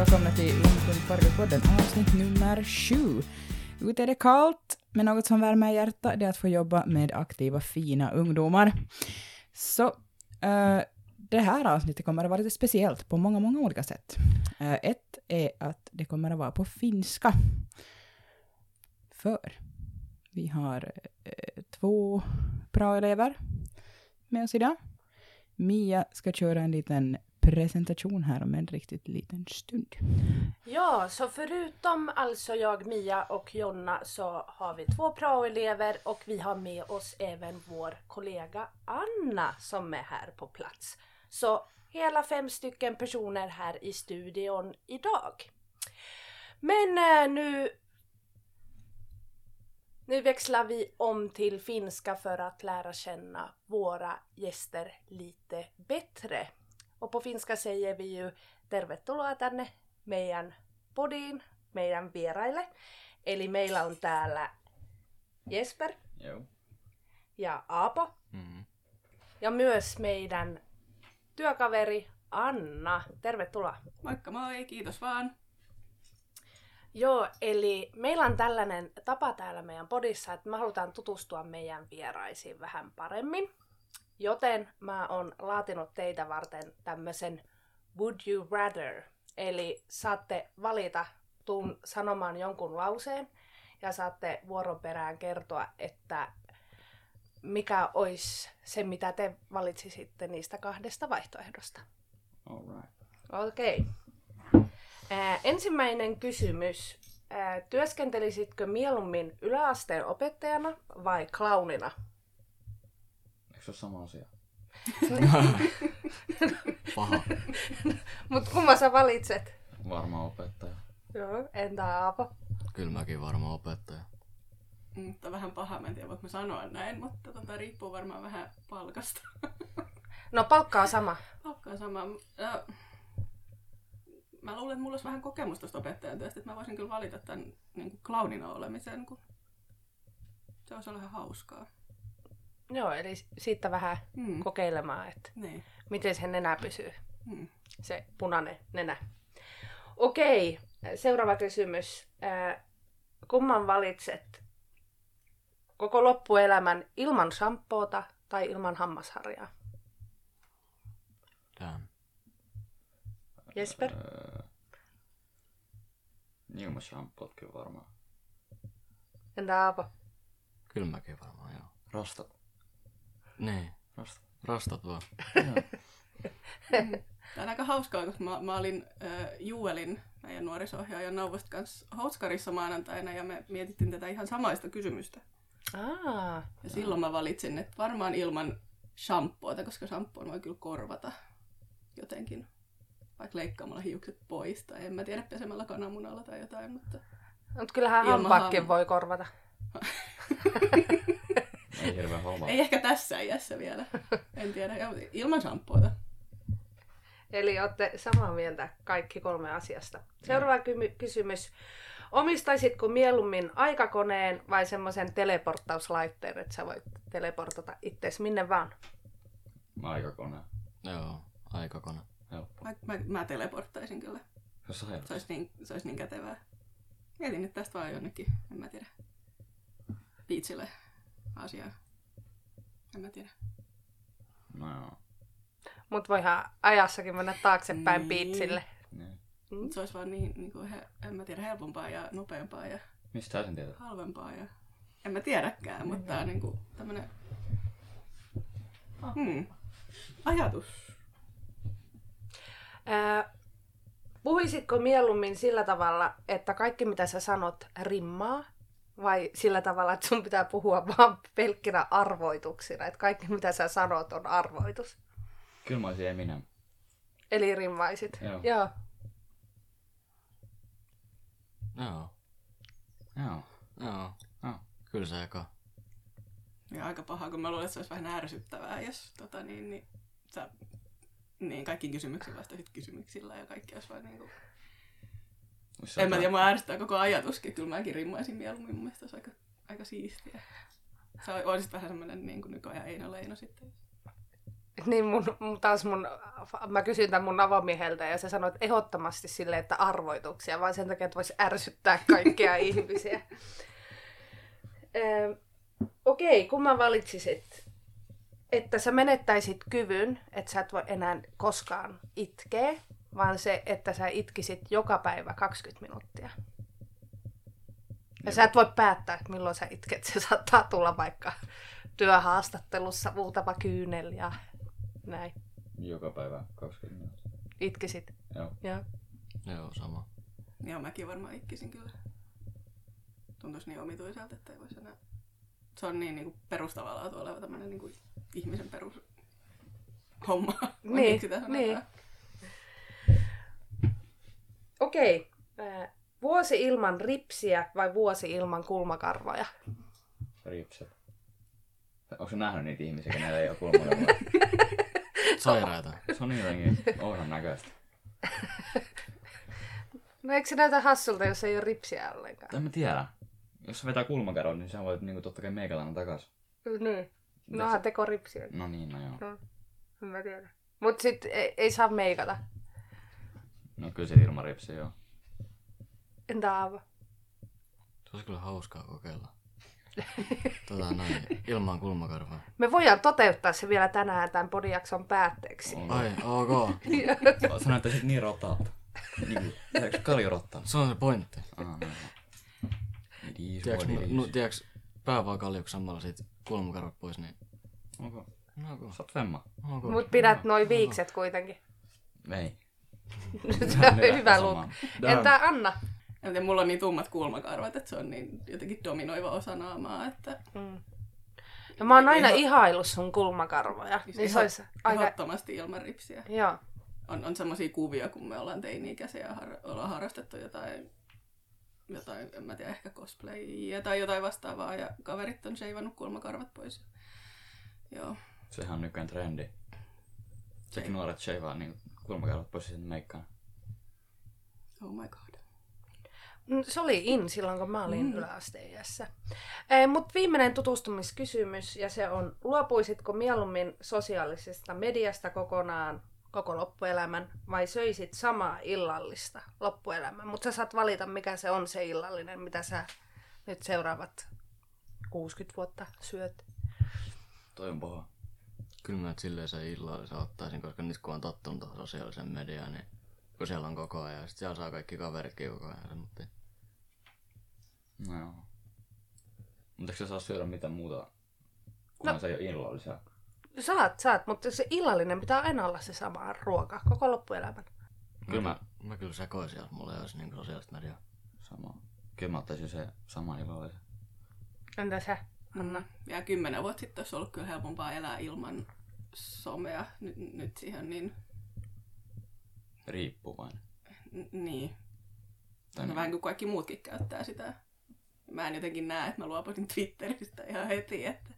välkomna till Ungdomsparkpodden avsnitt nummer sju. Ute är det kallt, men något som värmer hjärtat är att få jobba med aktiva, fina ungdomar. Så uh, det här avsnittet kommer att vara lite speciellt på många, många olika sätt. Uh, ett är att det kommer att vara på finska. För vi har uh, två bra elever med oss idag. Mia ska köra en liten presentation här om en riktigt liten stund. Ja, så förutom alltså jag, Mia och Jonna så har vi två praoelever och vi har med oss även vår kollega Anna som är här på plats. Så hela fem stycken personer här i studion idag. Men eh, nu nu växlar vi om till finska för att lära känna våra gäster lite bättre. Och på finska säger vi ju tervetuloa tänne meidän podiin, meidän vieraille. Eli meillä on täällä Jesper Joo. ja Aapo Mm-hmm. ja myös meidän työkaveri Anna. Tervetuloa. Moikka moi, kiitos vaan. Joo, eli meillä on tällainen tapa täällä meidän podissa, että me halutaan tutustua meidän vieraisiin vähän paremmin. Joten mä oon laatinut teitä varten tämmöisen Would You Rather. Eli saatte valita, tuun sanomaan jonkun lauseen ja saatte vuoron perään kertoa, että mikä olisi se, mitä te valitsisitte niistä kahdesta vaihtoehdosta. All right. Okei. Ää, ensimmäinen kysymys. Työskentelisitkö mieluummin yläasteen opettajana vai clownina? Eikö se ole sama asia? Paha. Mut kumman sä valitset? Varmaan opettaja. Joo, entä Aapo? Kyllä mäkin varmaan opettaja. Mutta vähän paha, mä en tiedä voiko mä sanoa näin, mutta tota, riippuu varmaan vähän palkasta. No palkka on sama. Palkka on sama. Ja, mä luulen, että mulla olisi vähän kokemusta tuosta opettajan työstä, että mä voisin kyllä valita tämän niin kuin clownina olemisen, kun se olisi olla ihan hauskaa. Joo, eli siitä vähän Mm. kokeilemaan, että Niin. miten se nenä pysyy. Mm. Se punainen nenä. Okei, seuraava kysymys. Kumman valitset? Koko loppuelämän ilman shampoota tai ilman hammasharjaa? Damn. Jesper? Öö, ilman shampoot kyllä varmaan. Entä Aapo? Kyllä mäkin varmaan, joo. Rastat. Niin. Rastat. Rastat vaan. Tämä on aika hauskaa, koska mä, mä olin äh, Juelin, meidän nuorisohjaajan Nauvosta kanssa Houskarissa maanantaina ja me mietittiin tätä ihan samaista kysymystä. Aa, Ja silloin mä valitsin, että varmaan ilman shampoota, koska shampoon voi kyllä korvata jotenkin. Vaikka leikkaamalla hiukset pois tai en mä tiedä pesemällä kananmunalla tai jotain, mutta mutta kyllähän hampaakin ham- voi korvata. Ei hirveän halvaa. ei ehkä tässä iässä vielä. En tiedä, ilman shampoota. Eli olette samaa mieltä kaikki kolme asiasta. Seuraava kymy- kysymys. Omistaisitko mieluummin aikakoneen vai semmoisen teleporttauslaitteen, että sä voit teleportata itseäsi minne vaan? Aikakone. Joo, aikakone. Helppo. Mä, mä, mä teleporttaisin kyllä. Jos ajat. Se olisi niin, se olisi niin kätevää. Mietin, että tästä vaan jonnekin, en mä tiedä, biitsille asiaa. En mä tiedä. No joo. Mut voihan ajassakin mennä taaksepäin Niin. biitsille. Niin. Mut se olisi vaan niin, niin kuin he, en mä tiedä, helpompaa ja nopeampaa ja Mistä sen tiedät? halvempaa ja en mä tiedäkään, mutta tää on niinku tämmönen hmm. ajatus. Ää, puhuisitko mieluummin sillä tavalla, että kaikki mitä sä sanot rimmaa? Vai sillä tavalla, että sun pitää puhua vaan pelkkinä arvoituksina? Että kaikki mitä sä sanot on arvoitus. Kyllä mä olisin Eminem. Eli rimmaisit. Joo. Joo. Joo. Joo. Joo. Joo. Kyllä se eka. Ja aika paha, kun mä luulen, että se olisi vähän ärsyttävää, jos tota, niin, niin, sä, niin kaikki kysymyksiä vastasit kysymyksillä ja kaikki olisi vaan niinku... Vois se En mä tiedä, mua ärsyttää koko ajatuskin. Kyllä mäkin rimmaisin mieluummin. Mun mielestä se olisi aika, aika siistiä. Sä olisit vähän semmoinen niin kuin nykyajan Eino Leino sitten. Niin mun, taas mun, mä kysyin tämän mun avomieheltä ja se sanoi, että ehdottomasti sille, että arvoituksia, vaan sen takia, että voisi ärsyttää kaikkia ihmisiä. Ö, Okei, kun mä valitsisit, että sä menettäisit kyvyn, että sä et voi enää koskaan itkeä, vaan se, että sä itkisit joka päivä 20 minuuttia. Ja sä et voi päättää, että milloin sä itket. Se saattaa tulla vaikka työhaastattelussa muutama kyynel ja näin. Joka päivä 20 minuuttia. Itkisit. Joo. Ja. Joo, sama. Joo, mäkin varmaan ikkisin kyllä. Tuntuisi niin omituiselta, että ei voisi enää... Se on niin, niin kuin perustavaa laatua oleva tämmöinen niin kuin ihmisen perus homma. Niin, niin. Okei. Ää, Vuosi ilman ripsiä vai vuosi ilman kulmakarvoja? Ripset. Onko nähnyt niitä ihmisiä, kenellä ei ole kulmakarvoja? Sairaita. Se on jotenkin oudan näköistä. No eikö se näytä hassulta, jos ei ole ripsiä ollenkaan? En mä tiedä. Jos sä vetää kulmakarvon, niin sä voit niinku totta kai meikälana takas. Niin. Nohan teko ripsiä. No niin, no joo. No, en mä tiedä. Mut sit ei, ei saa meikata. No kyllä se ilman ripsiä joo. Entä Aavo? Se olisi kyllä hauskaa kokeilla. Tota noin, ilman kulmakarvaa. Me voidaan toteuttaa se vielä tänään tämän podijakson päätteeksi. On. Ai, ok. Sä näyttäisit niin rotalta. Niinku, eikö kalju rottaa? Se on se pointti. Ah, no, Tiedätkö, no, pää vaan kaljuksi samalla sit kulmakarvat pois, niin... Onko? No, ok. Sä oot femma. ok. Mut pidät noin viikset kuitenkin. Ei. Se on hyvä look. Entä Anna? En tiedä, mulla on niin tummat kulmakarvat, että se on niin jotenkin dominoiva osa naamaa, että Mm. No mä oon aina Ihan- ihaillut sun kulmakarvoja. Siis Niin se olisi aika... ehdottomasti ilman ripsiä. Joo. On, on semmoisia kuvia, kun me ollaan teini-ikäisiä ja har, ollaan harrastettu jotain, jotain, en mä tiedä, ehkä cosplayia tai jotain vastaavaa, ja kaverit on sheivannut kulmakarvat pois. Joo. Sehän on nykyään trendi. Sekin nuoret sheivaa niin kulmakarvat pois sitten meikkaan. Oh my god. Mm, Se oli in silloin, kun mä olin mm. Mm. yläasteiässä. Eh, Mutta viimeinen tutustumiskysymys, ja se on, luopuisitko mieluummin sosiaalisesta mediasta kokonaan koko loppuelämän, vai söisit samaa illallista loppuelämän? Mutta sä saat valita, mikä se on se illallinen, mitä sä nyt seuraavat 60 vuotta syöt. Toi on paha. Kyllä mä silleen se illallisen ottaisin, koska nyt kun on tottunut tuohon sosiaaliseen mediaan, niin kun siellä on koko ajan, ja sit siellä saa kaikki kaveritkin koko ajan. Mutta No joo. Mutta eikö sä saa syödä mitään muuta, kunhan no. se ei ole illallisia? Saat, saat, mutta se illallinen pitää aina olla se sama ruoka koko loppuelämän. Kyllä mä, mä kyllä sekoisin, jos mulla ei olisi niin sosiaalista mediaa. sama. Kyllä mä ottaisin se sama illallisen. Entä sä, Anna? Mm. Ja kymmenen vuotta sitten olisi ollut kyllä helpompaa elää ilman somea. Nyt, nyt siihen niin, Riippuvainen. n- niin. Tai No vähän kuin kaikki muutkin käyttää sitä. Mä en jotenkin näe, että mä luopuisin Twitteristä ihan heti, että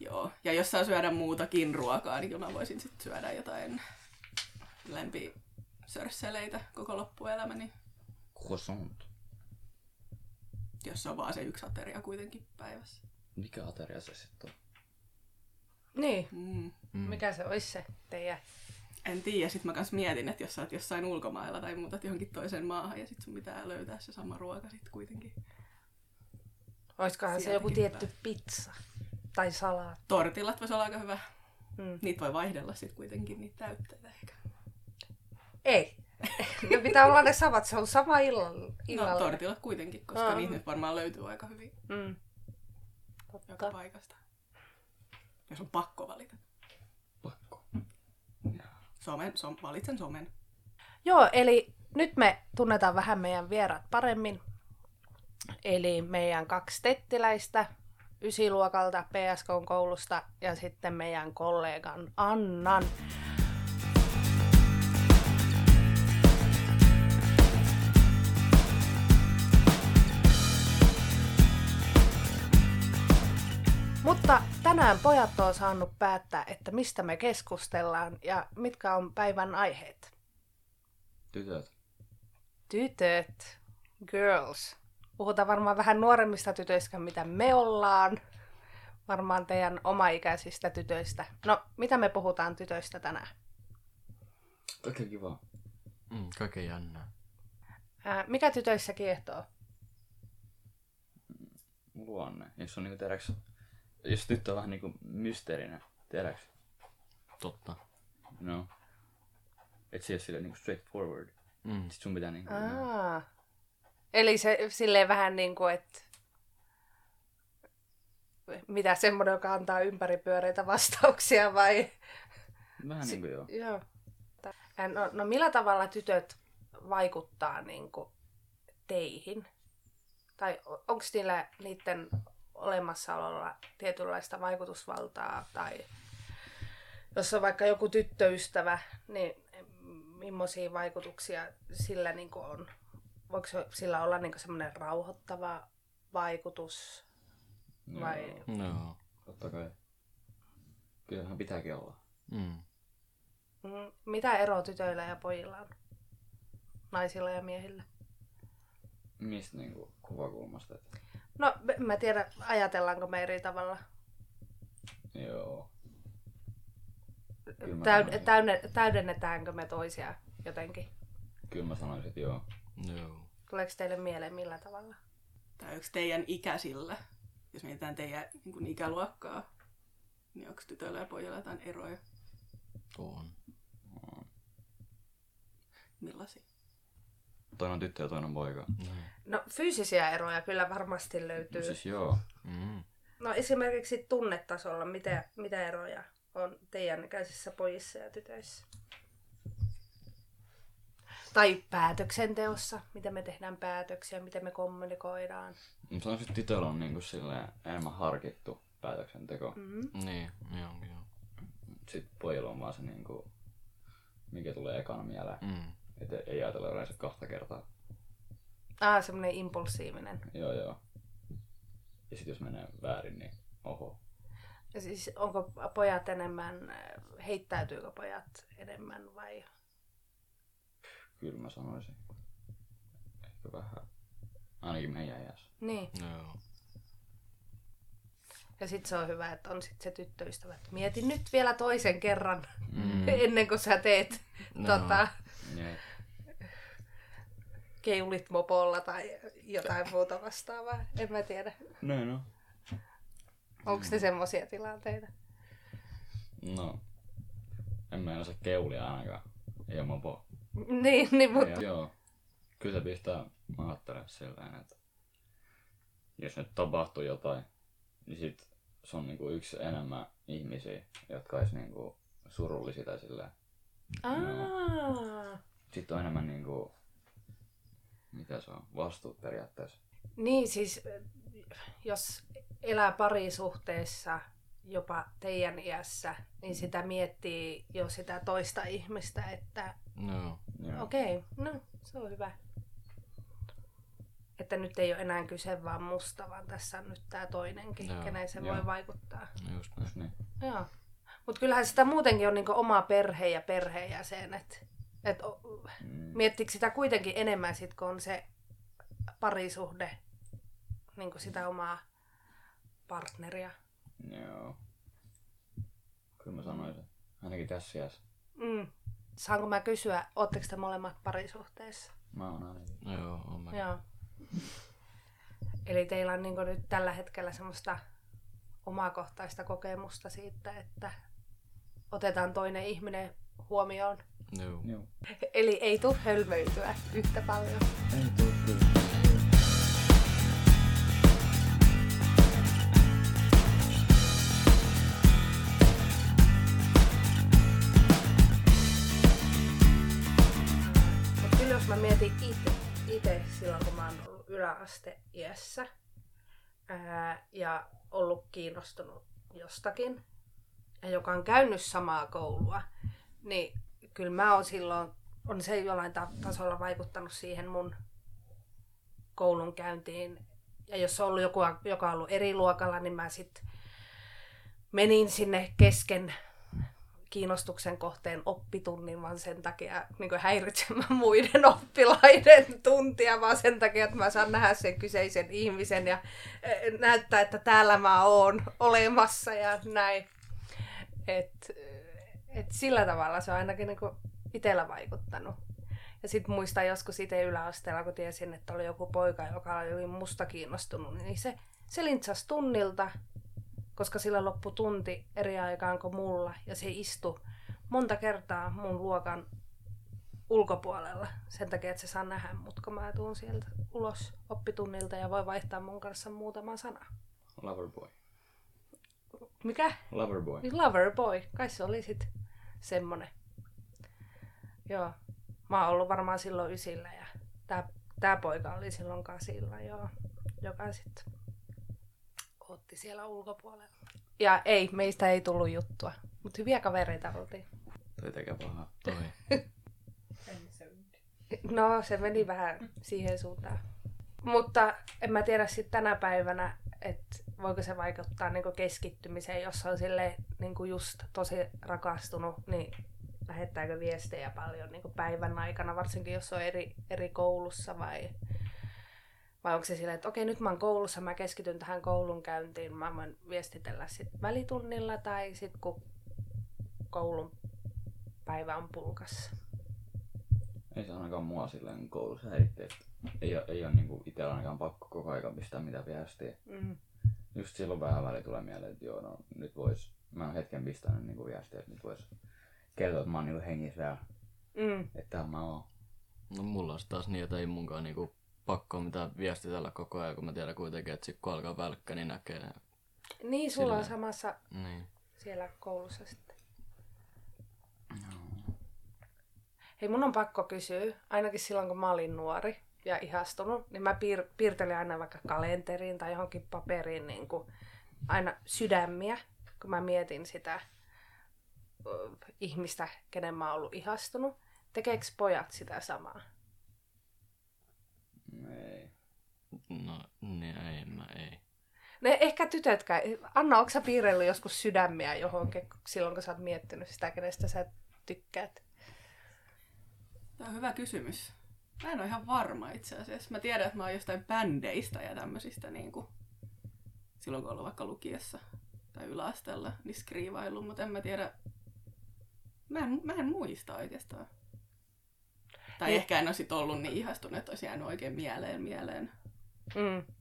Joo, ja jos saa syödä muutakin ruokaa, niin kyllä mä voisin sitten syödä jotain lempisörsseleitä koko loppuelämäni, Croissant. Jos se on vaan se yksi ateria kuitenkin päivässä. Mikä ateria se sitten on? Niin, Mm. Mm. mikä se olisi se teidän? En tiedä, sit mä kans mietin, että jos sä oot jossain ulkomailla tai muutat johonkin toiseen maahan ja sit sun pitää löytää se sama ruoka sit kuitenkin. Olisikohan se joku tietty pizza tai salaatti? Tortillat voisi olla aika hyvä. Mm. Niitä voi vaihdella sit kuitenkin, niitä täytteitä ehkä. Ei. ne pitää olla ne samat, se on sama illalla. No, illalla. tortillat kuitenkin, koska Aa. niitä nyt varmaan löytyy aika hyvin Mm. joka Totta. paikasta. Jos on pakko valita. Pakko. Somen, som, valitsen somen. Joo, eli nyt me tunnetaan vähän meidän vieraat paremmin. Eli meidän kaksi tettiläistä ysiluokalta PSK-koulusta ja sitten meidän kollegan Annan. Mutta tänään pojat on saanut päättää, että mistä me keskustellaan ja mitkä on päivän aiheet. Tytöt. Tytöt, girls. Puhutaan varmaan vähän nuoremmista tytöistä, mitä me ollaan. varmaan teidän omaikäisistä tytöistä. No, mitä me puhutaan tytöistä tänään? Kaikki kiva. Mm, kaiken jännää. Ää, mikä tytöissä kiehtoo? Luonne. Jos on niinku tiedäks, jos tyttö on vähän niinku mysteerinen, tiedäks? Totta. No. Et se ole silleen niinku straightforward. Mm. Sit sun pitää niinku... Aa. Eli se silleen vähän niin kuin, että mitä semmoinen, joka antaa ympäripyöreitä vastauksia vai? Vähän niinku joo. Joo. Ää, No, no millä tavalla tytöt vaikuttaa niin kuin teihin? Tai onko niillä niiden olemassaololla tietynlaista vaikutusvaltaa? Tai jos on vaikka joku tyttöystävä, niin millaisia vaikutuksia sillä niin kuin on? Voiko sillä olla niin semmoinen rauhoittava vaikutus? Vai? Joo. Totta kai. Kyllähän pitääkin olla. Mm. Mm, Mitä eroa tytöillä ja pojilla on? Naisilla ja miehillä? Mistä niinku kuvakulmasta? Et... No, mä tiedän, ajatellaanko me eri tavalla. Joo. Täyd- täyne- täydennetäänkö me toisia jotenkin? Kyllä mä sanoisin, että joo. Joo. Tuleeko teille mieleen millä tavalla? Tai onko teidän ikäisillä, jos mietitään teidän niin kuin ikäluokkaa, niin onko tytöillä ja pojilla jotain eroja? On. Millaisia? Toinen on tyttö ja toinen on poika. Niin. No fyysisiä eroja kyllä varmasti löytyy. No siis joo. Mm. No esimerkiksi tunnetasolla, mitä, mitä eroja on teidän ikäisissä pojissa ja tytöissä? Tai päätöksenteossa, miten me tehdään päätöksiä, miten me kommunikoidaan. Mutta sanoisin, että tytöllä on niinku silleen enemmän harkittu päätöksenteko. Mm. Niin, joo, joo. Sitten pojilla on vaan se niinku, mikä tulee ekana mieleen. Mm. Että ei ajatella yleensä kahta kertaa. Ah, semmoinen impulsiivinen. Joo joo. Ja sitten jos menee väärin, niin oho. Ja siis onko pojat enemmän, heittäytyykö pojat enemmän vai? Kyllä mä sanoisin. Ehkä vähän. Ainakin meidän iässä. Niin. Joo. Ja sitten se on hyvä, että on sitten se tyttöystävä. että Mieti nyt vielä toisen kerran Mm. ennen kuin sä teet No. tota, Jep. Keulit mopolla tai jotain muuta vastaavaa. En mä tiedä. No no. Onko ne semmoisia tilanteita? No. En mä osaa keulia ainakaan. Ei oo mopo. Niin, niin mutta... Ja, joo. Kyllä se pistää mä ajattelen silleen, että jos nyt tapahtuu jotain, niin sit se on niinku yksi enemmän ihmisiä, jotka olisi niinku surullisia tai silleen. Aa. Sitten on enemmän niinku, mitä se on, vastuut periaatteessa. Niin siis, jos elää parisuhteessa jopa teidän iässä, niin sitä miettii jo sitä toista ihmistä, että Joo. Joo. okei, okay, no se on hyvä. Että nyt ei ole enää kyse vaan musta, vaan tässä on nyt tämä toinenkin, Joo, kenen se joo. voi vaikuttaa. Just. Just niin. Joo. Mutta kyllähän sitä muutenkin on niinku oma perhe ja perheenjäsenet. Et o- Mm. miettikö sitä kuitenkin enemmän sit, kun on se parisuhde, niinku sitä omaa partneria. Joo. Kyllä mä sanoisin. Ainakin tässä iässä. Mm. Saanko mä kysyä, ootteko te molemmat parisuhteessa? Mä oon ainakin. Joo, on mä. Joo. Eli teillä on niinku nyt tällä hetkellä semmoista omakohtaista kokemusta siitä, että otetaan toinen ihminen huomioon. Joo. Joo. Eli ei tule hölmöityä yhtä paljon. Ei kyllä. Jos mä mietin itse silloin, kun mä oon ollut yläasteiässä ää, ja ollut kiinnostunut jostakin, ja joka on käynyt samaa koulua, niin kyllä mä oon silloin, on se jollain ta- tasolla vaikuttanut siihen mun koulun käyntiin. Ja jos on ollut joku, joka on ollut eri luokalla, niin mä sitten menin sinne kesken, kiinnostuksen kohteen oppitunnin, vaan sen takia niin häiritsemään muiden oppilaiden tuntia, vaan sen takia, että mä saan nähdä sen kyseisen ihmisen ja eh, näyttää, että täällä mä oon olemassa ja näin. Et, et sillä tavalla se on ainakin niin itsellä vaikuttanut. Ja sitten muistan joskus itse yläasteella, kun tiesin, että oli joku poika, joka oli musta kiinnostunut, niin se, se lintsasi tunnilta koska sillä loppu tunti eri aikaan kuin mulla, ja se istui monta kertaa mun luokan ulkopuolella sen takia, että se saa nähdä mut, kun mä tuun sieltä ulos oppitunnilta ja voi vaihtaa mun kanssa muutama sana. Loverboy. Mikä? Loverboy. Loverboy. Kai se oli sit semmonen. Joo. Mä oon ollut varmaan silloin ysillä ja tää, tää poika oli silloin kasilla, joo. Joka sitten otti siellä ulkopuolella. Ja ei, meistä ei tullut juttua. Mutta hyviä kavereita oltiin. Toi tekee pahaa. Toi. No, se meni vähän siihen suuntaan. Mutta en mä tiedä sitten tänä päivänä, että voiko se vaikuttaa niinku keskittymiseen, jos on sille niinku just tosi rakastunut, niin lähettääkö viestejä paljon niinku päivän aikana, varsinkin jos on eri, eri koulussa vai vai onko se silleen, että okei, nyt mä oon koulussa, mä keskityn tähän koulun käyntiin, mä voin viestitellä sitten välitunnilla tai sitten kun koulun päivä on pulkassa. Ei se ainakaan mua silleen koulussa häiritti, että ei, ole, ei ole niinku itsellä ainakaan pakko koko ajan pistää mitä viestiä. Mm. Just silloin vähän väli tulee mieleen, että joo, no nyt vois, mä oon hetken pistänyt niinku viestiä, että nyt vois kertoa, että mä oon niinku hengissä vielä, Mm. että mä oon. No mulla on taas niin, että ei munkaan niinku pakko mitään viestitellä koko ajan, kun mä tiedän kuitenkin, että sit kun alkaa välkkä, niin näkee. Niin, sulla on Silleen. samassa Niin. siellä koulussa sitten. Hei, mun on pakko kysyä, ainakin silloin kun mä olin nuori ja ihastunut, niin mä piir- piirtelin aina vaikka kalenteriin tai johonkin paperiin niin kuin aina sydämiä, kun mä mietin sitä ihmistä, kenen mä oon ollut ihastunut. Tekeekö pojat sitä samaa? Ei. No, niin ei, mä ei. Ne ehkä tytötkään. Anna, onko sä piirrellyt joskus sydämiä johonkin silloin, kun sä oot miettinyt sitä, kenestä sä tykkäät? Tämä on hyvä kysymys. Mä en ole ihan varma itse asiassa. Mä tiedän, että mä oon jostain bändeistä ja tämmöisistä niin kuin, silloin kun ollut vaikka lukiessa tai yläasteella, niin skriivailu, mutta en mä tiedä. Mä en, mä en muista oikeastaan. Tai Niin. ehkä en ole sit ollut niin ihastunut, että olisi jäänyt oikein mieleen mieleen. Mm.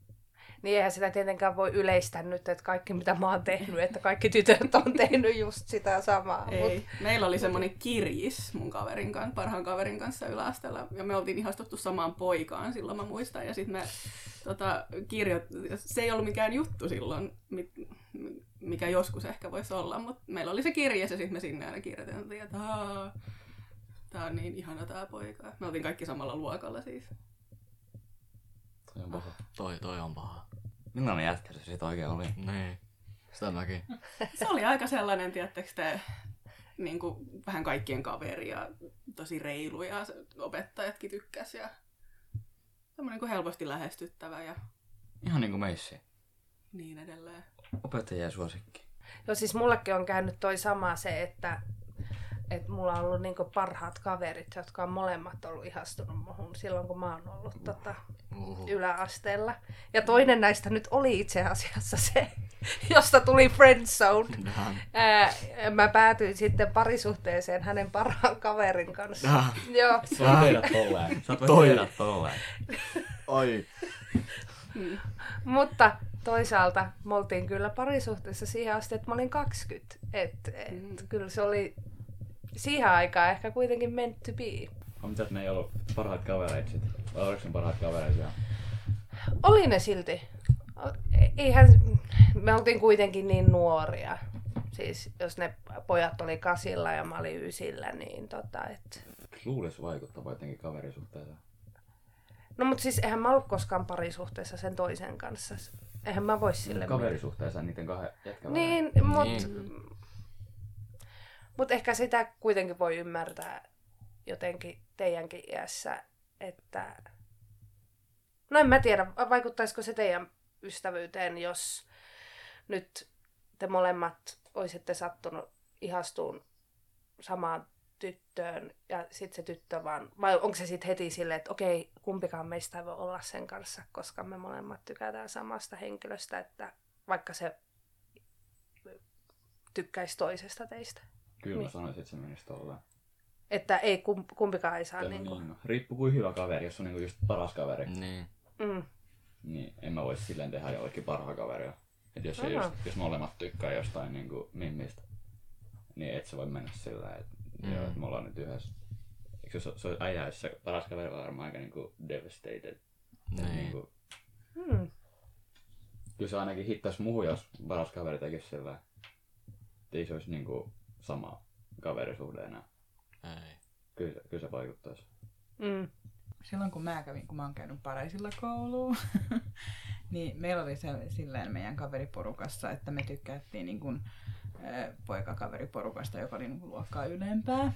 Niin eihän sitä tietenkään voi yleistää nyt, että kaikki mitä mä oon tehnyt, että kaikki tytöt on tehnyt just sitä samaa. Ei. Mut, Meillä oli semmoinen kirjis mun kaverin kanssa, parhaan kaverin kanssa yläasteella, ja me oltiin ihastuttu samaan poikaan silloin, mä muistan. Ja sitten me tota, kirjoit... Se ei ollut mikään juttu silloin, mi- mi- mikä joskus ehkä voisi olla, mutta meillä oli se kirje, ja sitten me sinne aina kirjoitettiin, että "Aa, tää on niin ihana tää poika. Me oltiin kaikki samalla luokalla siis. Toi on paha. Toi, toi on paha. Millainen jätkä se sit oikein oli? Niin. Sitä mäkin. Se oli aika sellainen, tiedättekö te, niin kuin vähän kaikkien kaveri ja tosi reilu ja se- opettajatkin tykkäs ja semmoinen kuin helposti lähestyttävä ja Ihan niinku meissi. niin edelleen. Opettajien suosikki. joo, siis mullekin on käynyt toi sama se, että, että mulla on ollut niinku parhaat kaverit, jotka on molemmat ollut ihastunut muhun silloin, kun mä oon ollut tota, Uhu. yläasteella. Ja toinen näistä nyt oli itse asiassa se, josta tuli friendzone. Ää, mä päätyin sitten parisuhteeseen hänen parhaan kaverin kanssa. Damn. Joo. Sä voit tehdä tolleen. Sä voit Toi. tehdä tolleen. Ai. Mutta toisaalta me oltiin kyllä parisuhteessa siihen asti, että mä olin 20. Et, et, Mm. Kyllä se oli siihen aikaan ehkä kuitenkin meant to be. No mitäs ne ei ollut parhaat kavereit sit? Vai oliko ne parhaat kavereit vielä? Oli ne silti. O- Eihän, me oltiin kuitenkin niin nuoria. Siis jos ne pojat oli kasilla ja mä olin ysillä, niin tota, et... Luulis vaikuttava jotenkin kaverisuhteeseen. No mutta siis eihän mä ollut koskaan parisuhteessa sen toisen kanssa. Eihän mä vois sille Kaverisuhteeseen niiden kahden jätkän Niin, mutta Niin. Mut ehkä sitä kuitenkin voi ymmärtää jotenkin teidänkin iässä, että... No en mä tiedä, vaikuttaisiko se teidän ystävyyteen, jos nyt te molemmat olisitte sattunut ihastuun samaan tyttöön ja sitten se tyttö vaan, vai onko se sitten heti silleen, että okei, kumpikaan meistä ei voi olla sen kanssa, koska me molemmat tykätään samasta henkilöstä, että vaikka se tykkäisi toisesta teistä. Kyllä mä Niin. sanoisin, että se menisi tolleen. Että ei, kum, kumpikaan ei saa Tai niin kuin, niin, no. Riippuu kuin hyvä kaveri, jos on niinku just paras kaveri, Niin. mm, niin en mä voisi silleen tehdä jollekin parhaa kaveria. Et jos, ei just, jos molemmat tykkää jostain niinku mimmistä, niin et sä voi mennä sillä että Mm. joo, et me ollaan nyt yhdessä. Eikö se, se äijä, jos se paras kaveri on varmaan aika niinku devastated. Et Niin. Niinku, mm, kyllä se ainakin hittaisi muuhun, jos paras kaveri tekisi sillä että ei se olisi niinku sama kaverisuhde enää. Ei. Kyllä, se- kyllä se vaikuttaisi. mm, silloin kun mä kävin, kun mä oon käynyt pareisilla kouluun, niin meillä oli se, silleen meidän kaveriporukassa, että me tykkättiin niin kuin, äh, poikakaveriporukasta, joka oli niin kuin luokkaa ylempää.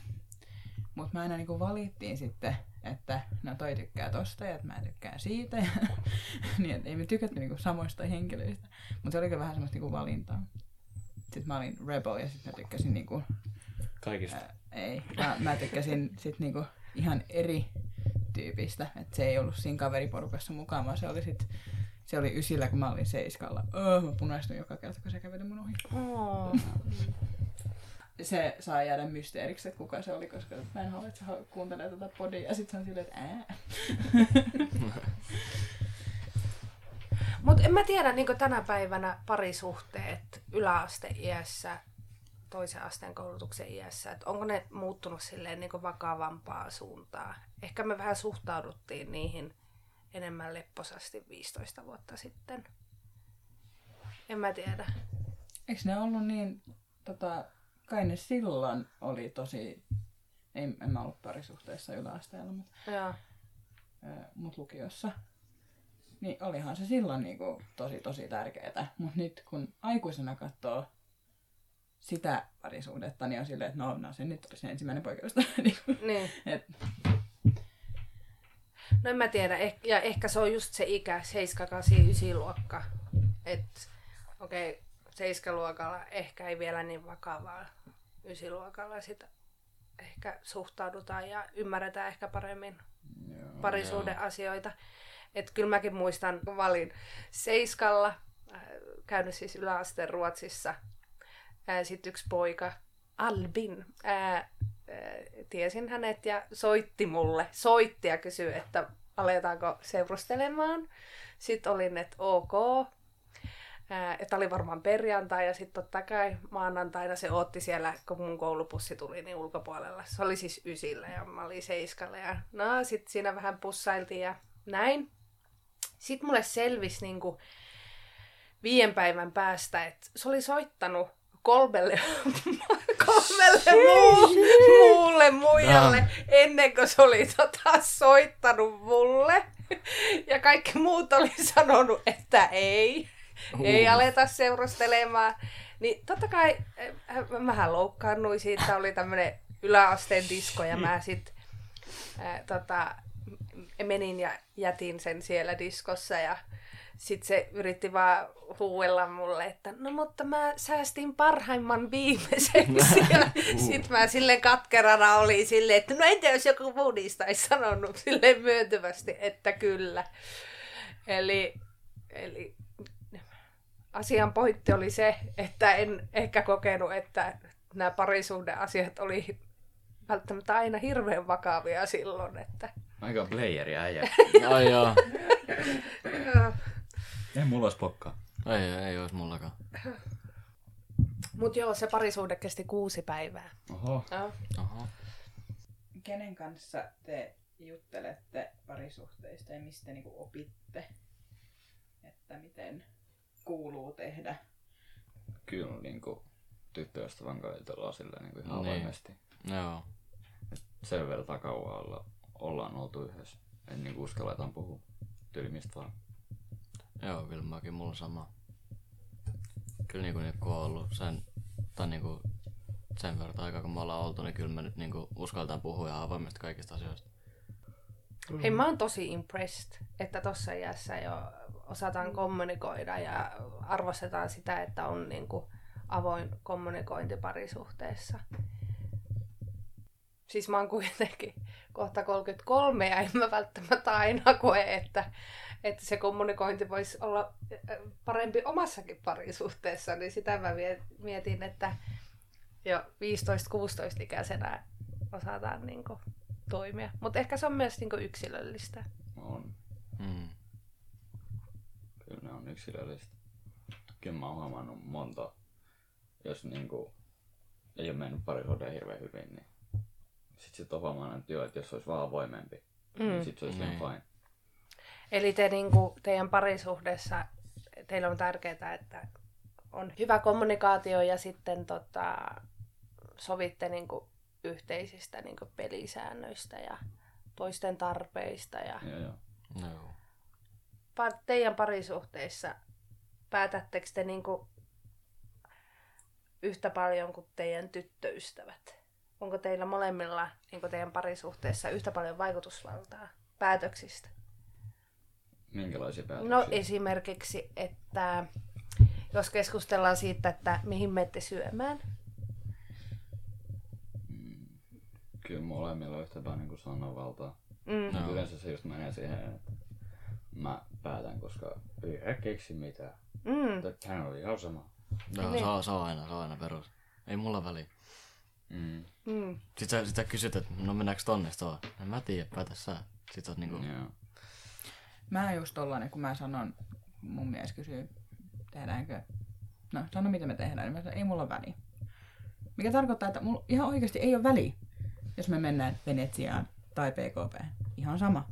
Mutta me aina niin kuin valittiin sitten, että no toi tykkää tosta ja että mä tykkään siitä. Ja, niin, että ei me tykätty niin kuin samoista henkilöistä. Mutta se oli kyllä vähän semmoista niin kuin valintaa. Sitten mä olin rebel ja sitten mä tykkäsin niin kuin, Kaikista. Ää, ei. Mä, mä tykkäsin sit niinku ihan eri tyypistä. Että se ei ollut siinä kaveriporukassa mukaan, vaan se oli sit, se oli ysillä, kun mä olin seiskalla. Oh, mä punaistuin joka kerta, kun se käveli mun ohi. oh, Se saa jäädä mysteeriksi, että kuka se oli, koska mä en halua, että se kuuntelee tätä podia. Ja sit se on silleen, että ää. Mutta en mä tiedä, niin tänä päivänä parisuhteet yläasteiässä, toisen asteen koulutuksen iässä, että onko ne muuttunut silleen niin vakavampaa suuntaa. Ehkä me vähän suhtauduttiin niihin enemmän lepposasti 15 vuotta sitten. En mä tiedä. Eikö ne ollut niin, tota, kai ne silloin oli tosi, ei, en mä ollut parisuhteessa yläasteella, mutta mut lukiossa. Niin olihan se silloin niinku tosi tosi tärkeetä. Mutta nyt kun aikuisena katsoo sitä parisuhdetta, niin on silleen, että no, no se nyt oli se ensimmäinen poikeusta. Niinku, Niin. et, No en mä tiedä. Eh- ja ehkä se on just se ikä, 7, 8, 9 luokka. että okei, okay, 7 luokalla ehkä ei vielä niin vakavaa. 9 luokalla sitä ehkä suhtaudutaan ja ymmärretään ehkä paremmin Joo. parisuhdeasioita. Että kyllä mäkin muistan, kun mä olin Seiskalla, äh, käynyt siis yläasteen Ruotsissa. Sitten yksi poika, Albin, ää, ää, tiesin hänet ja soitti mulle. Soitti ja kysyi, että aletaanko seurustelemaan. Sitten olin, että ok. Että oli varmaan perjantai ja sitten totta kai maanantaina se otti siellä, kun mun koulupussi tuli niin ulkopuolella. Se oli siis ysillä ja mä olin seiskalla ja no sitten siinä vähän pussailtiin ja näin. Sitten mulle selvisi niinku viiden päivän päästä, että se oli soittanut kolmelle, kolmelle muu, muulle muijalle ennen kuin se oli tota, soittanut mulle. Ja kaikki muut oli sanonut, että ei, ei aleta seurustelemaan. Niin totta kai äh, mähän loukkaannuin siitä, oli tämmönen yläasteen disko ja mä sit äh, tota, menin ja jätin sen siellä diskossa ja sitten se yritti vaan huuella mulle, että no mutta mä säästin parhaimman viimeiseksi. Ja sitten mä silleen katkerana oli silleen, että no entä jos joku muu niistä olisi sanonut silleen myöntyvästi, että kyllä. Eli, eli asian pointti oli se, että en ehkä kokenut, että nämä parisuhdeasiat oli välttämättä aina hirveän vakavia silloin, että Aika playeri äijä. Ai joo. Ei mulla olisi pokkaa. Ei, ei ois mullakaan. Mutta joo, se parisuhde kesti kuusi päivää. Oho. Joo. Oho. kenen kanssa te juttelette parisuhteista ja mistä niinku opitte, että miten kuuluu tehdä? Kyllä niinku tyttöystävän kanssa jutellaan silleen niinku ihan Niin. avoimesti. Joo. Sen verran kauan olla, ollaan oltu yhdessä. En niinku uskalletaan puhua tylmistä vaan. Joo, kyllä mäkin mulla on sama. Kyllä niinku, niinku on ollut sen, tai niinku sen verran aikaa kun me ollaan oltu, niin kyllä me nyt niinku uskaltaan puhua ja avoimesti kaikista asioista. Hei, mä oon tosi impressed, että tossa iässä jo osataan kommunikoida ja arvostetaan sitä, että on niinku avoin kommunikointi parisuhteessa. Siis mä oon kuitenkin kohta 33 ja en mä välttämättä aina koe, että, että se kommunikointi voisi olla äh, parempi omassakin parisuhteessa, niin sitä mä mietin, että jo 15-16-ikäisenä osataan niin kuin, toimia. Mutta ehkä se on myös niin kuin, yksilöllistä. On. Mm. Kyllä ne on yksilöllistä. Kyllä mä oon huomannut monta, jos niinku ei ole mennyt parisuhde hirveän hyvin, niin sit sit on huomannut, että joo, että jos olisi vaan avoimempi, mm. niin sit se olisi ihan Niin. fine. Eli te niin kuin, teidän parisuhdessa, teillä on tärkeää, että on hyvä kommunikaatio ja sitten tota, sovitte niin kuin, yhteisistä niin kuin, pelisäännöistä ja toisten tarpeista. Ja Joo, joo. No joo. pa- teidän parisuhteissa päätättekö te niin kuin, yhtä paljon kuin teidän tyttöystävät? Onko teillä molemmilla niin kuin teidän parisuhteessa yhtä paljon vaikutusvaltaa päätöksistä? Minkälaisia päätöksiä? No esimerkiksi, että jos keskustellaan siitä, että mihin menette syömään. Kyllä molemmilla on yhtä paljon niin sananvaltaa. Mm. No. Yleensä se just menee siihen, että mä päätän, koska ei keksi mitään. Mm. Hän oli ihan sama. Joo, Niin. se, on, se on aina, se on aina perus. Ei mulla väliä. Mm. Mm. Sitten sä, sit sä kysyt, että no mennäänkö tonne, sit on. En mä tiedä, päätä sä. Sitten oot niinku, Joo. Mä just tollanen, kun mä sanon, mun mies kysyy, tehdäänkö, no sano mitä me tehdään, niin mä sanon, ei mulla ole väliä. Mikä tarkoittaa, että mulla ihan oikeasti ei ole väliä, jos me mennään Venetsiaan tai PKP. Ihan sama.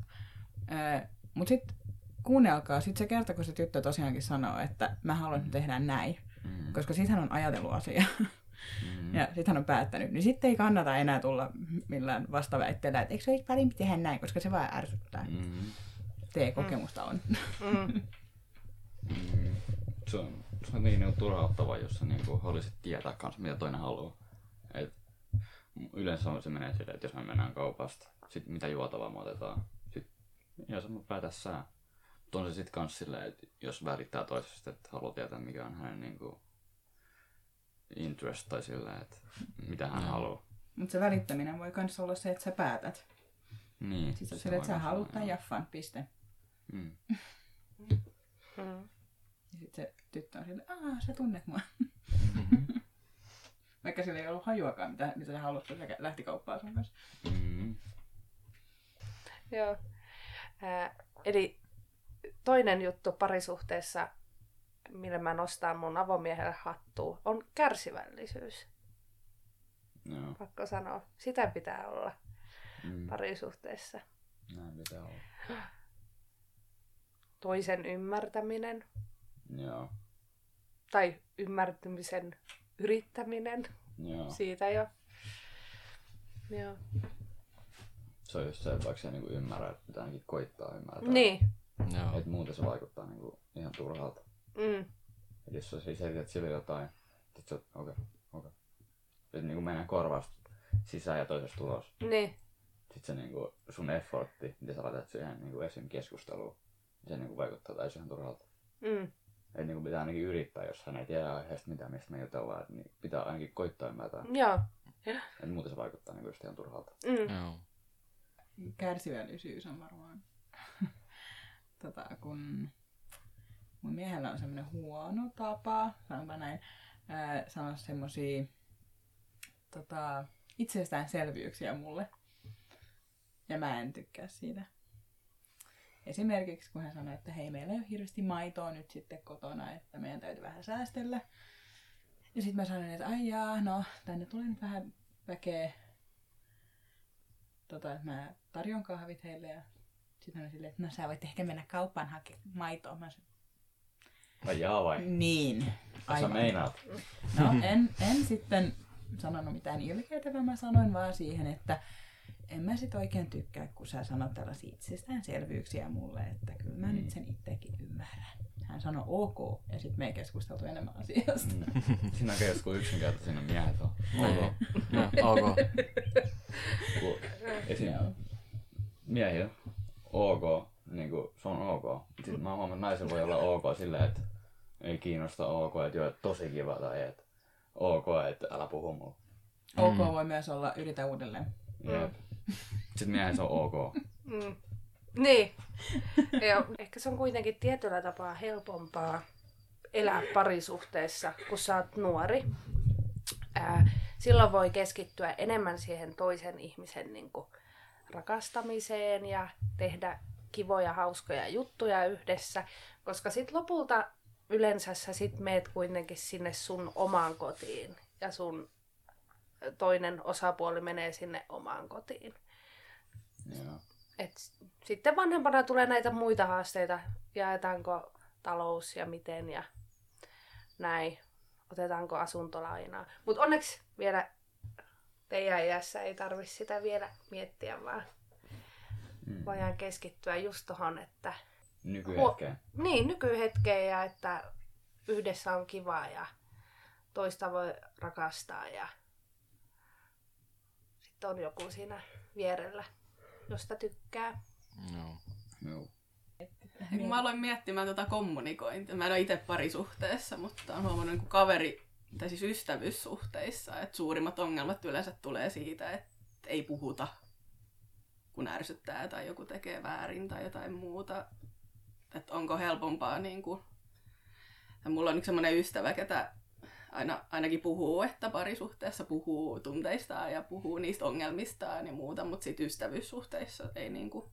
Öö, mut sit kuunnelkaa sit se kerta, kun se tyttö tosiaankin sanoo, että mä haluan, että me tehdään näin. Mm. Koska sit hän on ajatellut asiaa. Mm. Ja sitten hän on päättänyt. Niin sitten ei kannata enää tulla millään vastaväitteellä, että eikö se olisi parempi tehdä näin, koska se vaan ärsyttää. Mm. Tee kokemusta on. Mm. Mm. Se on, se on niin niinku turhauttavaa, jos sä niinku haluaisit tietää kans, mitä toinen haluaa. Et yleensä on se menee silleen, että jos me mennään kaupasta, sit mitä juotavaa me otetaan, sit ihan sama päätä sä. Mutta on se sit kans silleen, että jos välittää toisesta, että haluaa tietää mikä on hänen niinku interest tai silleen, että mitä hän haluaa. Mutta se välittäminen voi myös olla se, että sä päätät. Niin. Siis se sille, että sä haluat tämän jaffan, piste. Mm. Mm. Ja sitten se tyttö on sille, aah, sä tunnet mua. Vaikka sillä ei ollut hajuakaan, mitä, mitä sä haluat, kun se lähti kauppaan sun kanssa. Mm. Joo. Ää, eli toinen juttu parisuhteessa, millä mä nostan mun avomiehelle hattua, on kärsivällisyys. Joo. Pakko sanoa. Sitä pitää olla Mm. parisuhteessa. Näin pitää olla. Toisen ymmärtäminen Joo. tai ymmärtymisen yrittäminen. Joo. Siitä jo. Joo. Se on just se, että vaikka sä niinku ymmärrä, että pitää ainakin koittaa ymmärtää. Niin. joo. Et muuten se vaikuttaa niinku ihan turhalta. Mm. Et jos sä siis selität sille jotain, sit sä okei, okei. Okay. Et niinku mennään korvasta sisään ja toisesta tulos. Niin. Sit se niinku sun effortti, mitä sä laitat siihen niinku esim. keskusteluun, niin se niinku vaikuttaa täysin ihan turhalta. Mm. Et niinku pitää ainakin yrittää, jos hän ei tiedä aiheesta mitään, mistä me jutellaan, et niin pitää ainakin koittaa ymmärtää. Joo. Et muuten se vaikuttaa niinku just ihan turhalta. Mm. Joo. Kärsivällisyys on varmaan, tota, kun mun miehellä on semmoinen huono tapa, sanonpa näin, ää, sanoa semmosia tota, itsestäänselvyyksiä mulle. Ja mä en tykkää siitä. Esimerkiksi kun hän sanoi, että hei, meillä ei ole hirveästi maitoa nyt sitten kotona, että meidän täytyy vähän säästellä. Ja sitten mä sanoin, että ai jaa, no tänne tulee nyt vähän väkeä. Tota, että mä tarjon kahvit heille ja sitten hän silleen, että no sä voit ehkä mennä kauppaan hakemaan maitoa. Mä sanoin, Vai jaa vai? niin. Sä aivan. meinaat? No en, en sitten sanonut mitään ilkeitä, vaan mä sanoin vaan siihen, että en mä sit oikein tykkää, kun sä sanot tällaisia itsestäänselvyyksiä mulle, että kyllä mä nyt sen itsekin ymmärrän. Hän sanoi ok, ja sitten me ei keskusteltu enemmän asiasta. Mm. Siinä on joskus yksinkertaisia ne miehet on. Ok. Joo, ok. Esim. Miehillä ok, niin kuin, se on ok. Sitten mä huomaan, että naisen voi olla ok silleen, että ei kiinnosta ok, että joo, että tosi kiva tai että ok, että älä puhu mulle. Ok voi myös olla yritä uudelleen. Jep. Sitten miehen se on ok. Mm. Niin. Joo, ehkä se on kuitenkin tietyllä tapaa helpompaa elää parisuhteessa, kun sä oot nuori. Ää, silloin voi keskittyä enemmän siihen toisen ihmisen niin kuin, rakastamiseen ja tehdä kivoja, hauskoja juttuja yhdessä, koska sitten lopulta yleensä sä sit meet kuitenkin sinne sun omaan kotiin ja sun toinen osapuoli menee sinne omaan kotiin. Joo. Et sitten vanhempana tulee näitä muita haasteita. Jaetaanko talous ja miten ja näin. Otetaanko asuntolainaa. Mutta onneksi vielä teidän iässä ei tarvi sitä vielä miettiä, vaan Mm. voidaan keskittyä just tohon, että Nykyhetkeen. niin, nykyhetkeen ja että yhdessä on kivaa ja toista voi rakastaa ja sitten on joku siinä vierellä, josta tykkää. Joo. Joo. Ja kun mä aloin miettimään tota kommunikointia, mä en ole itse parisuhteessa, mutta on huomannut niin kaveri, tai siis ystävyyssuhteissa, että suurimmat ongelmat yleensä tulee siitä, että ei puhuta, kun ärsyttää tai joku tekee väärin tai jotain muuta. Että onko helpompaa niin kuin... Ja mulla on yksi semmoinen ystävä, ketä aina, ainakin puhuu, että parisuhteessa puhuu tunteistaan ja puhuu niistä ongelmistaan ja muuta, mutta sitten ystävyyssuhteissa ei niin kuin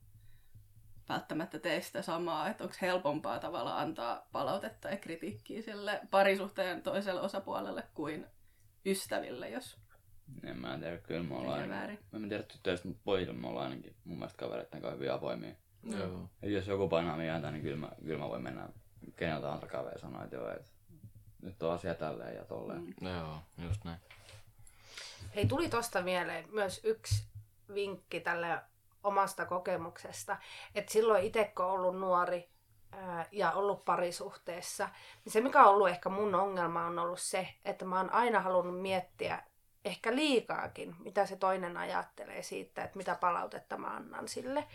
välttämättä tee sitä samaa, että onko helpompaa tavalla antaa palautetta ja kritiikkiä sille parisuhteen toiselle osapuolelle kuin ystäville, jos En mä tiedä, kyllä me ollaan ainakin. Mä en tiedä tytöistä, mutta pojilla me ollaan ainakin mun mielestä kavereiden kanssa hyvin avoimia. Joo. Ja jos joku painaa mieltä, niin kyllä mä, kyllä mä voin mennä keneltä tahansa kaveri sanoa, että joo, että nyt on asia tälleen ja tolleen. Mm. Joo, just näin. Hei, tuli tosta mieleen myös yksi vinkki tälle omasta kokemuksesta, että silloin itse kun ollut nuori ää, ja ollut parisuhteessa, niin se mikä on ollut ehkä mun ongelma on ollut se, että mä oon aina halunnut miettiä ehkä liikaakin, mitä se toinen ajattelee siitä, että mitä palautetta mä annan sille.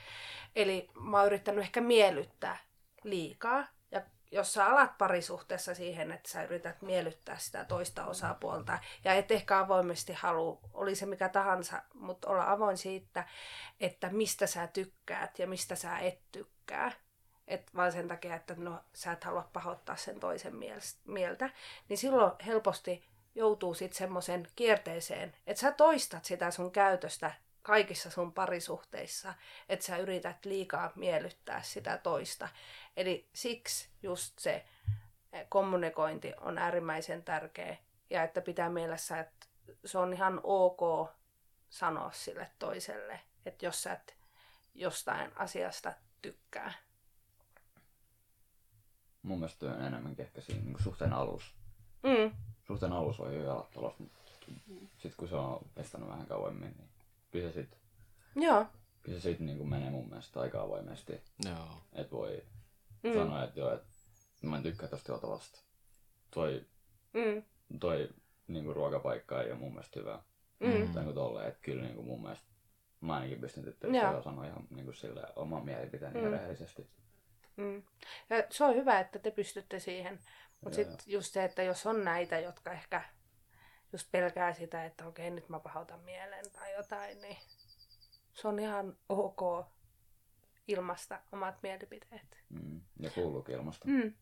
Eli mä oon yrittänyt ehkä miellyttää liikaa. Ja jos sä alat parisuhteessa siihen, että sä yrität miellyttää sitä toista osapuolta ja et ehkä avoimesti halua, oli se mikä tahansa, mutta olla avoin siitä, että mistä sä tykkäät ja mistä sä et tykkää. Et vaan sen takia, että no, sä et halua pahoittaa sen toisen mieltä, niin silloin helposti joutuu sitten semmoisen kierteeseen, että sä toistat sitä sun käytöstä kaikissa sun parisuhteissa, että sä yrität liikaa miellyttää sitä toista. Eli siksi just se eh, kommunikointi on äärimmäisen tärkeä ja että pitää mielessä, että se on ihan ok sanoa sille toiselle, että jos sä et jostain asiasta tykkää. Mun mielestä on enemmänkin ehkä siinä niin suhteen alussa. Mm. Suhteen alussa voi hyvin olla tulossa, mutta sit kun se on kestänyt vähän kauemmin, niin kyllä se sit, Joo. kyllä se sit niin kuin menee mun mielestä aika avoimesti. Joo. Että voi Mm. mm. sanoa, että joo, että mä en tykkää tosta juotavasta. Toi, Mm. toi niin kuin ruokapaikka ei ole mun mielestä hyvä. Mm. Tai niin tolleen, että kyllä niin kuin mun mielestä mä ainakin pystyn tyttöystävällä sanoa ihan niin kuin sille oman mielipiteeni Mm. mm. rehellisesti. Mm. Ja se on hyvä, että te pystytte siihen. Mutta sitten just se, että jos on näitä, jotka ehkä just pelkää sitä, että okei, nyt mä pahoitan mielen tai jotain, niin se on ihan ok ilmasta omat mielipiteet. Mm. Ja kuuluukin ilmasta. Mm.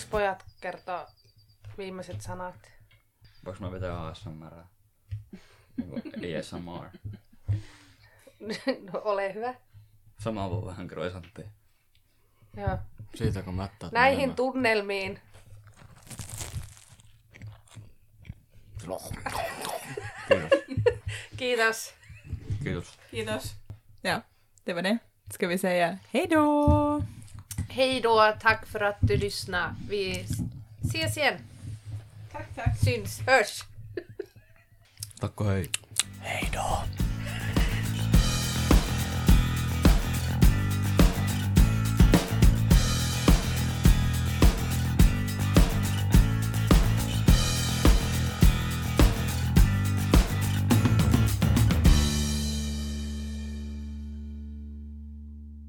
Haluatko pojat kertoa viimeiset sanat? Voinko mä vetää ASMR? Niin kuin ASMR. no, ole hyvä. Sama voi vähän kroisanttia. Joo. Siitä kun mättäät Näihin menemään. tunnelmiin. Kiitos. Kiitos. Kiitos. Kiitos. Ja, det var det. Ska vi säga hej då? Hej då, tack för att du lyssnade. Vi ses igen. Tack, tack. Syns, hörs. Takko hei. Hei då.